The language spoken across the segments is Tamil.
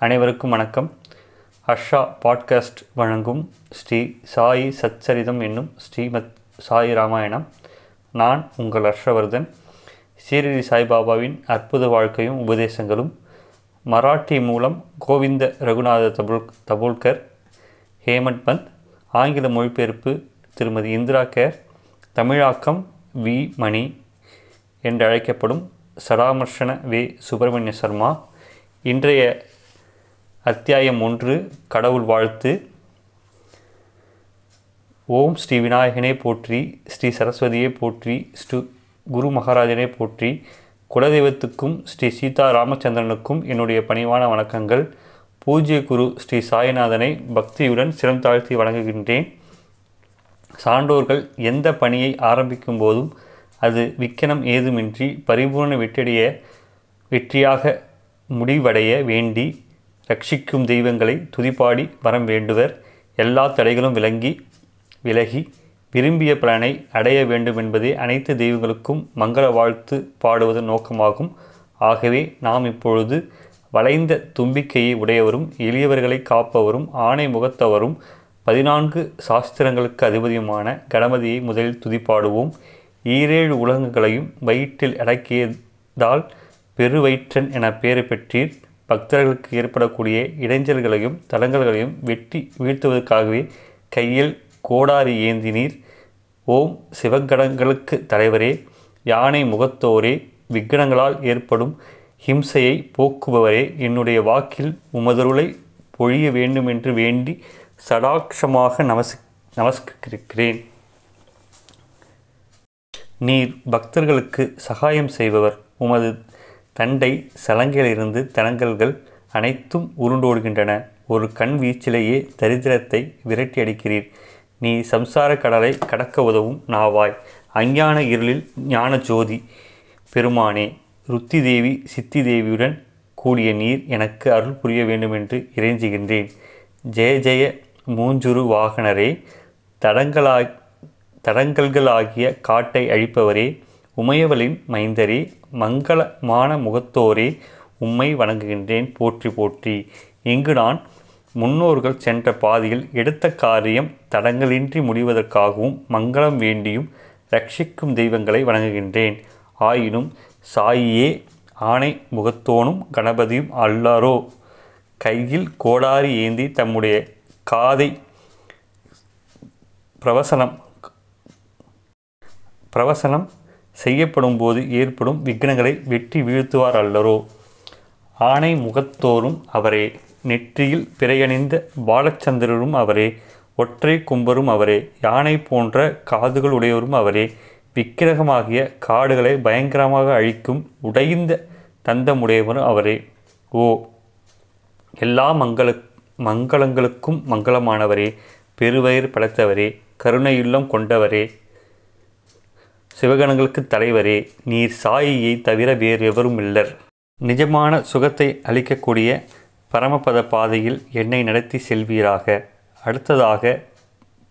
அனைவருக்கும் வணக்கம். ஹர்ஷா பாட்காஸ்ட் வழங்கும் ஸ்ரீ சாயி சச்சரிதம் என்னும் ஸ்ரீமத் சாயி ராமாயணம். நான் உங்கள் ஹர்ஷவர்தன். சீரடி சாய்பாபாவின் அற்புத வாழ்க்கையும் உபதேசங்களும் மராட்டி மூலம் கோவிந்த ரகுநாத தபுல் தபோல்கர் ஹேமந்த் பந்த் ஆங்கில மொழிபெயர்ப்பு திருமதி இந்திரா கேர் தமிழாக்கம் வி. மணி என்றழைக்கப்படும் சடாமர்ஷன வே. சுப்பிரமணிய சர்மா இன்றைய அத்தியாயம் ஒன்று கடவுள் வாழ்த்து. ஓம் ஸ்ரீ விநாயகனே போற்றி ஸ்ரீ சரஸ்வதியே போற்றி ஸ்ரீ குரு மகாராஜனே போற்றி. குலதெய்வத்துக்கும் ஸ்ரீ சீதா ராமச்சந்திரனுக்கும் என்னுடைய பணிவான வணக்கங்கள். பூஜ்ய குரு ஸ்ரீ சாய்நாதனை பக்தியுடன் சிரம் தாழ்த்தி வணங்குகின்றேன். சான்றோர்கள் எந்த பணியை ஆரம்பிக்கும் போதும் அது விக்கனம் ஏதுமின்றி பரிபூர்ண வெற்றிடைய வெற்றியாக முடிவடைய வேண்டி ரட்சிக்கும் தெய்வங்களை துதிப்பாடி வரம் வேண்டுவர் எல்லா தடைகளும் விளங்கி விலகி விரும்பிய பலனை அடைய வேண்டும் என்பதே அனைத்து தெய்வங்களுக்கும் மங்கள வாழ்த்து பாடுவதன் நோக்கமாகும். ஆகவே நாம் இப்பொழுது வளைந்த தும்பிக்கையை உடையவரும் எளியவர்களை காப்பவரும் ஆணை முகத்தவரும் பதினான்கு சாஸ்திரங்களுக்கு அதிபதியுமான கணபதியை முதலில் துதிப்பாடுவோம். ஈரேழு உலகங்களையும் வயிற்றில் அடக்கியதால் பெருவயிற்றன் என பெயர் பெற்றீர். பக்தர்களுக்கு ஏற்படக்கூடிய இடைஞ்சல்களையும் தடங்கல்களையும் வெட்டி வீழ்த்துவதற்காகவே கையில் கோடாரி ஏந்தினீர் ஓம் சிவகடங்களுக்கு தலைவரே யானை முகத்தோரே விக்னங்களால் ஏற்படும் ஹிம்சையை போக்குபவரே என்னுடைய வாக்கில் உமதருளை பொழிய வேண்டுமென்று வேண்டி சடாட்சமாக நமஸ் நமஸ்கரிக்கிறேன். நீர் பக்தர்களுக்கு சகாயம் செய்பவர் உமது தண்டை சலங்கையிலிருந்து தடங்கல்கள் அனைத்தும் உருண்டோடுகின்றன. ஒரு கண் வீச்சிலேயே தரித்திரத்தை விரட்டி அடிக்கிறீர் நீ சம்சார கடலை கடக்க உதவும் நாவாய். அஞ்ஞான இருளில் ஞான ஜோதி பெருமானே ருத்தி தேவி சித்தி தேவியுடன் கூடிய நீர் எனக்கு அருள் புரிய வேண்டுமென்று இறைஞ்சுகின்றேன். ஜெய ஜெய மூஞ்சுரு வாகனரே தடங்களா தடங்கல்களாகிய காட்டை அழிப்பவரே உமையவளின் மைந்தரே மங்களமான முகத்தோரே உம்மை வணங்குகின்றேன். போற்றி போற்றி. இங்கு நான் முன்னோர்கள் சென்ற பாதையில் எடுத்த காரியம் தடங்களின்றி முடிவதற்காகவும் மங்களம் வேண்டியும் ரட்சிக்கும் தெய்வங்களை வணங்குகின்றேன். ஆயினும் சாயியே ஆணை முகத்தோனும் கணபதியும் அல்லாரோ? கையில் கோடாரி ஏந்தி தம்முடைய காதை பிரவசனம் பிரவசனம் செய்யப்படும் போது ஏற்படும் விக்னங்களை வெட்டி வீழ்த்துவார் அல்லரோ? ஆணை முகத்தோறும் அவரே நெற்றியில் பிறையணிந்த பாலச்சந்திரரும் அவரே ஒற்றை கும்பரும் அவரே யானை போன்ற காதுகள் உடையவரும் அவரே விக்கிரகமாகிய காடுகளை பயங்கரமாக அழிக்கும் உடைந்த தந்தமுடையவரும் அவரே. ஓ எல்லா மங்கள மங்களங்களுக்கும் மங்களமானவரே பெருவயிர் படைத்தவரே கருணையுள்ளம் கொண்டவரே. சிவகணங்களுக்கு தலைவரே நீர் சாயியை தவிர வேறு எவரும் இல்லர். நிஜமான சுகத்தை அளிக்கக்கூடிய பரமபத பாதையில் என்னை நடத்தி செல்வீராக. அடுத்ததாக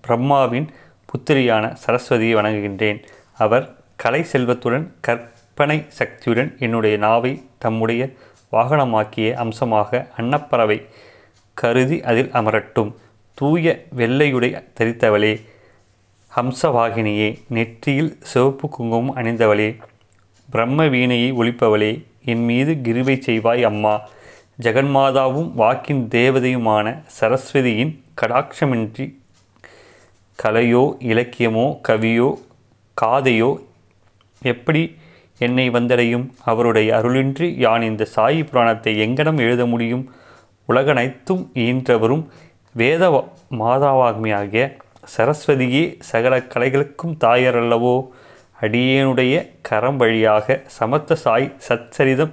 பிரம்மாவின் புத்திரியான சரஸ்வதியை வணங்குகின்றேன். அவர் கலை செல்வத்துடன் கற்பனை சக்தியுடன் என்னுடைய நாவை தம்முடைய வாகனமாக்கிய அம்சமாக அன்னப்பறவை கருதி அதில் அமரட்டும். தூய வெள்ளையுடை தரித்தவளே ஹம்சவாகினியே நெற்றியில் சிவப்பு குங்குமம் அணிந்தவளே பிரம்ம வீணையை ஒழிப்பவளே என் மீது கிருவை செய்வாய் அம்மா. ஜெகன்மாதாவும் வாக்கின் தேவதையுமான சரஸ்வதியின் கடாட்சமின்றி கலையோ இலக்கியமோ கவியோ காதையோ எப்படி என்னை வந்தடையும்? அவருடைய அருளின்றி யான் இந்த சாயி புராணத்தை எங்கனம் எழுத முடியும்? உலகனைத்தும் ஈன்றவரும் வேத மாதாவாகிய சரஸ்வதியே சகல கலைகளுக்கும் தாயர் அல்லவோ? அடியேனுடைய கரம் வழியாக சமத்த சாய் சச்சரிதம்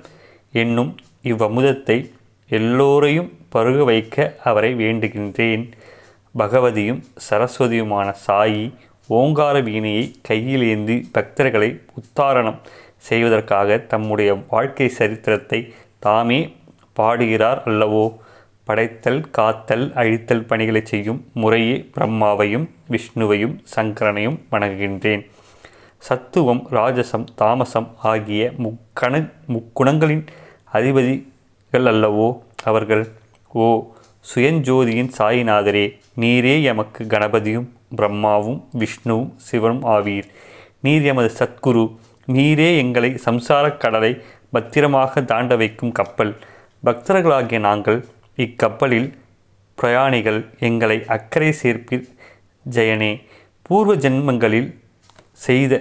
என்னும் இவ்வமுதத்தை எல்லோரையும் பருக வைக்க அவரை வேண்டுகின்றேன். பகவதியும் சரஸ்வதியுமான சாயி ஓங்கார வீணையை கையில் ஏந்தி பக்தர்களை உத்தாரணம் செய்வதற்காக தம்முடைய வாழ்க்கை சரித்திரத்தை தாமே பாடுகிறார் அல்லவோ? படைத்தல் காத்தல் அழித்தல் பணிகளை செய்யும் முறையே பிரம்மாவையும் விஷ்ணுவையும் சங்கரனையும் வணங்குகின்றேன். சத்துவம் ராஜசம் தாமசம் ஆகிய முக்கண முக்குணங்களின் அதிபதிகள் அல்லவோ அவர்கள்? ஓ சுயஞ்சோதியின் சாயிநாதரே நீரே எமக்கு கணபதியும் பிரம்மாவும் விஷ்ணுவும் சிவனும் ஆவீர். நீர் எமது சத்குரு நீரே எங்களை சம்சாரக் கடலை பத்திரமாக தாண்ட வைக்கும் கப்பல். பக்தர்களாகிய நாங்கள் இக்கப்பலில் பிரயாணிகள் எங்களை அக்கறை சேர்ப்பீர் ஜெயனே பூர்வ ஜென்மங்களில் செய்த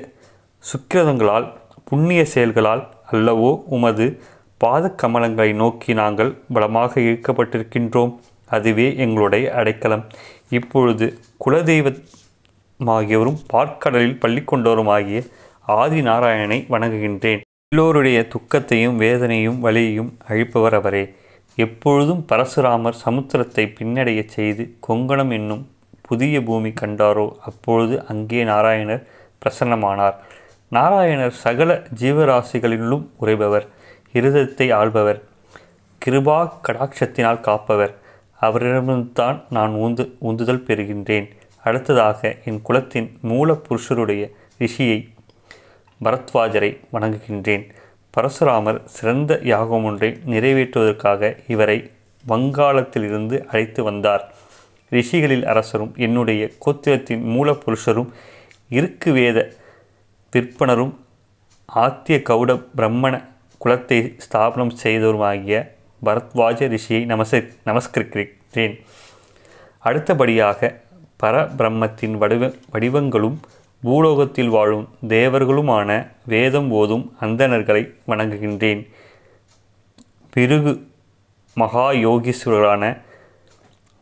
சுக்கிரதங்களால் புண்ணிய செயல்களால் அல்லவோ உமது பாத கமலங்களை நோக்கி நாங்கள் பலமாக இழுக்கப்பட்டிருக்கின்றோம். அதுவே எங்களுடைய அடைக்கலம். இப்பொழுது குலதெய்வமாகியவரும் பாற்கடலில் பள்ளி கொண்டவருமாகிய ஆதி நாராயணனை வணங்குகின்றேன். எல்லோருடைய துக்கத்தையும் வேதனையும் வலியையும் அழிப்பவர் அவரே. எப்பொழுதும் பரசுராமர் சமுத்திரத்தை பின்னடையச் செய்து கொங்கணம் என்னும் புதிய பூமி கண்டாரோ அப்பொழுது அங்கே நாராயணர் பிரசன்னமானார். நாராயணர் சகல ஜீவராசிகளிலும் உறைபவர் இருதத்தை ஆள்பவர் கிருபா கடாட்சத்தினால் காப்பவர். அவரிடமிருந்துதான் நான் ஊந்து ஊந்துதல் பெறுகின்றேன். அடுத்ததாக என் குலத்தின் மூல புருஷருடைய ரிஷியை பரத்வாஜரை வணங்குகின்றேன். பரசுராமர் சிறந்த யாகம் ஒன்றை நிறைவேற்றுவதற்காக இவரை வங்காளத்திலிருந்து அழைத்து வந்தார். ரிஷிகளில் அரசரும் என்னுடைய கோத்திரத்தின் மூலப்புருஷரும் இருக்கு வேத விற்பனரும் ஆத்திய கௌட பிரம்மண குலத்தை ஸ்தாபனம் செய்தவருமாகிய பரத்வாஜ ரிஷியை நமச நமஸ்கரிக்கிறேன். அடுத்தபடியாக பரபிரம்மத்தின் வடிவ வடிவங்களும் பூலோகத்தில் வாழும் தேவர்களுமான வேதம் ஓதும் அந்தணர்களை வணங்குகின்றேன். பிருகு மகா யோகீஸ்வரரான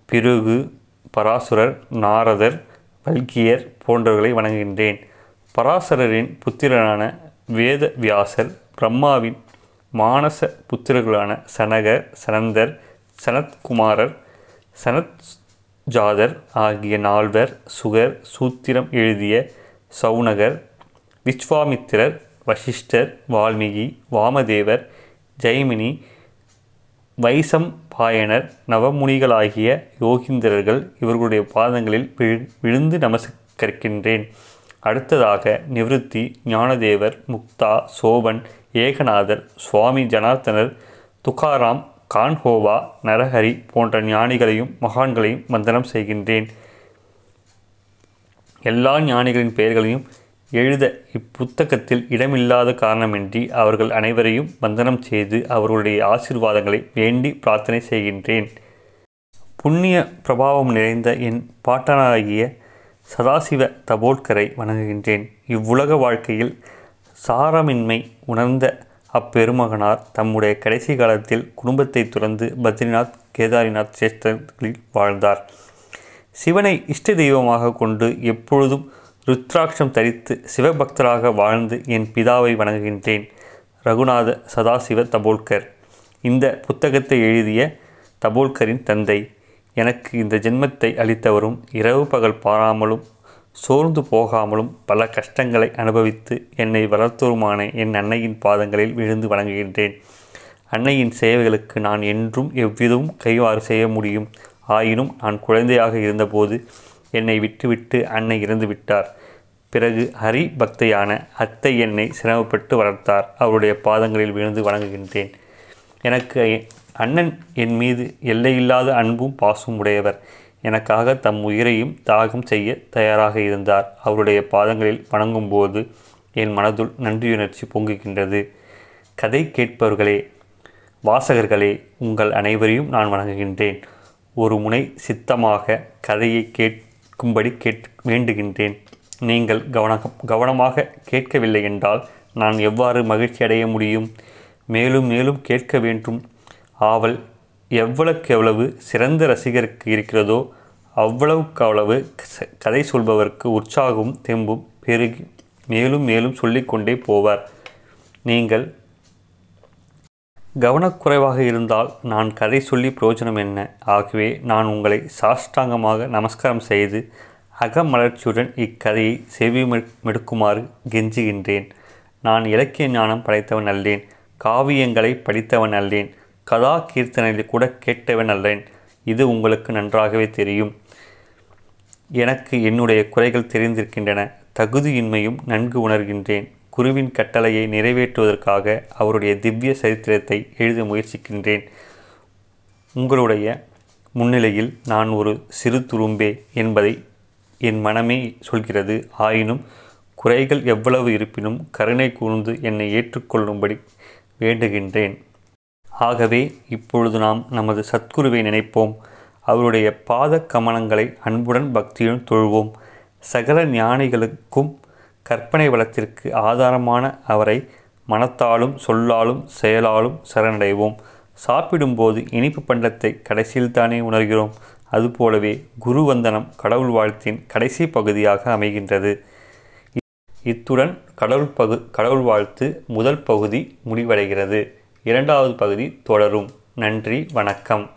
பிருகு பராசுரர் நாரதர் வல்கியர் போன்றவர்களை வணங்குகின்றேன். பராசரரின் புத்திரனான வேத வியாசர் பிரம்மாவின் மானச புத்திரர்களான சனகர் சனந்தர் சனத்குமாரர் சனத் ஜாதர் ஆகிய நால்வர் சுகர் சூத்திரம் எழுதிய சவுனகர் விஸ்வாமித்திரர் வசிஷ்டர் வால்மீகி வாமதேவர் ஜெய்மினி வைசம் பாயனர் நவமுனிகளாகிய யோகிந்திரர்கள் இவர்களுடைய பாதங்களில் விழு விழுந்து நமஸ்கரிக்கின்றேன். அடுத்ததாக நிவிருத்தி ஞானதேவர் முக்தா சோபன் ஏகநாதர் சுவாமி ஜனார்த்தனர் துகாராம் கான்ஹோவா நரஹரி போன்ற ஞானிகளையும் மகான்களையும் வந்தனம் செய்கின்றேன். எல்லா ஞானிகளின் பெயர்களையும் எழுத இப்புத்தகத்தில் இடமில்லாத காரணமின்றி அவர்கள் அனைவரையும் வந்தனம் செய்து அவர்களுடைய ஆசீர்வாதங்களை வேண்டி பிரார்த்தனை செய்கின்றேன். புண்ணிய பிரபாவம் நிறைந்த என் பாட்டனாகிய சதாசிவ தபோல்கரை வணங்குகின்றேன். இவ்வுலக வாழ்க்கையில் சாரமின்மை உணர்ந்த அப்பெருமகனார் தம்முடைய கடைசி காலத்தில் குடும்பத்தை துறந்து பத்ரிநாத் கேதாரிநாத் சேஷ்டர்களில் வாழ்ந்தார். சிவனை இஷ்ட தெய்வமாக கொண்டு எப்பொழுதும் ருத்ராட்சம் தரித்து சிவபக்தராக வாழ்ந்து என் பிதாவை வணங்குகின்றேன். ரகுநாத சதாசிவ தபோல்கர். இந்த புத்தகத்தை எழுதிய தபோல்கரின் தந்தை எனக்கு இந்த ஜென்மத்தை அளித்தவரும் இரவு பகல் பாராமலும் சோர்ந்து போகாமலும் பல கஷ்டங்களை அனுபவித்து என்னை வளர்த்தோருமான என் அன்னையின் பாதங்களில் விழுந்து வணங்குகின்றேன். அன்னையின் சேவைகளுக்கு நான் என்றும் எவ்விதமும் கைவாறு செய்ய முடியும். ஆயினும் நான் குழந்தையாக இருந்தபோது என்னை விட்டுவிட்டு அன்னை இறந்து விட்டார். பிறகு ஹரி பக்தையான அத்தை என்னை சிரமப்பட்டு வளர்த்தார். அவருடைய பாதங்களில் விழுந்து வணங்குகின்றேன். எனக்கு அண்ணன் என் மீது எல்லையில்லாத அன்பும் பாசும் உடையவர். எனக்காக தம் உயிரையும் தாகம் செய்ய தயாராக இருந்தார். அவருடைய பாதங்களில் வணங்கும்போது என் மனதுள் நன்றியுணர்ச்சி பொங்குகின்றது. கதை கேட்பவர்களே வாசகர்களே உங்கள் அனைவரையும் நான் வணங்குகின்றேன். ஒரு முனை சித்தமாக கதையை கேட்கும்படி கேட் வேண்டுகின்றேன். நீங்கள் கவன கவனமாக கேட்கவில்லை என்றால் நான் எவ்வாறு மகிழ்ச்சி அடைய முடியும்? மேலும் மேலும் கேட்க வேண்டும். ஆவல் எவ்வளவுக்கு எவ்வளவு சிறந்த ரசிகருக்கு இருக்கிறதோ அவ்வளவுக்கு அவ்வளவு கதை சொல்பவருக்கு உற்சாகமும் தெம்பும் பெருகி மேலும் மேலும் சொல்லிக்கொண்டே போவார். நீங்கள் கவனக்குறைவாக இருந்தால் நான் கதை சொல்லி பிரயோஜனம் என்ன? ஆகவே நான் உங்களை சாஷ்டாங்கமாக நமஸ்காரம் செய்து அகமலர்ச்சியுடன் இக்கதையை செவி மெடுக்குமாறு கெஞ்சுகின்றேன். நான் இலக்கிய ஞானம் படைத்தவன் அல்லேன் காவியங்களை படித்தவன் அல்லேன் கதா கீர்த்தனையில் கூட கேட்டவன் அல்லேன். இது உங்களுக்கு நன்றாகவே தெரியும். எனக்கு என்னுடைய குறைகள் தெரிந்திருக்கின்றன. தகுதியின்மையும் நன்கு உணர்கின்றேன். குருவின் கட்டளையை நிறைவேற்றுவதற்காக அவருடைய திவ்ய சரித்திரத்தை எழுத முயற்சிக்கின்றேன். உங்களுடைய முன்னிலையில் நான் ஒரு சிறு துரும்பே என்பதை என் மனமே சொல்கிறது. ஆயினும் குறைகள் எவ்வளவு இருப்பினும் கருணை கூர்ந்து என்னை ஏற்றுக்கொள்ளும்படி வேண்டுகின்றேன். ஆகவே இப்பொழுது நாம் நமது சத்குருவை நினைப்போம். அவருடைய பாத கமனங்களை அன்புடன் பக்தியுடன் தொழுவோம். சகல ஞானிகளுக்கும் கற்பனை வளத்திற்கு ஆதாரமான அவரை மனத்தாலும் சொல்லாலும் செயலாலும் சரணடைவோம். சாப்பிடும்போது இனிப்பு பண்டத்தை கடைசியில் தானே உணர்கிறோம். அதுபோலவே குரு வந்தனம் கடவுள் வாழ்த்தின் கடைசி பகுதியாக அமைகின்றது. இத்துடன் கடவுள் பகு கடவுள் வாழ்த்து முதல் பகுதி முடிவடைகிறது. இரண்டாவது பகுதி தொடரும். நன்றி வணக்கம்.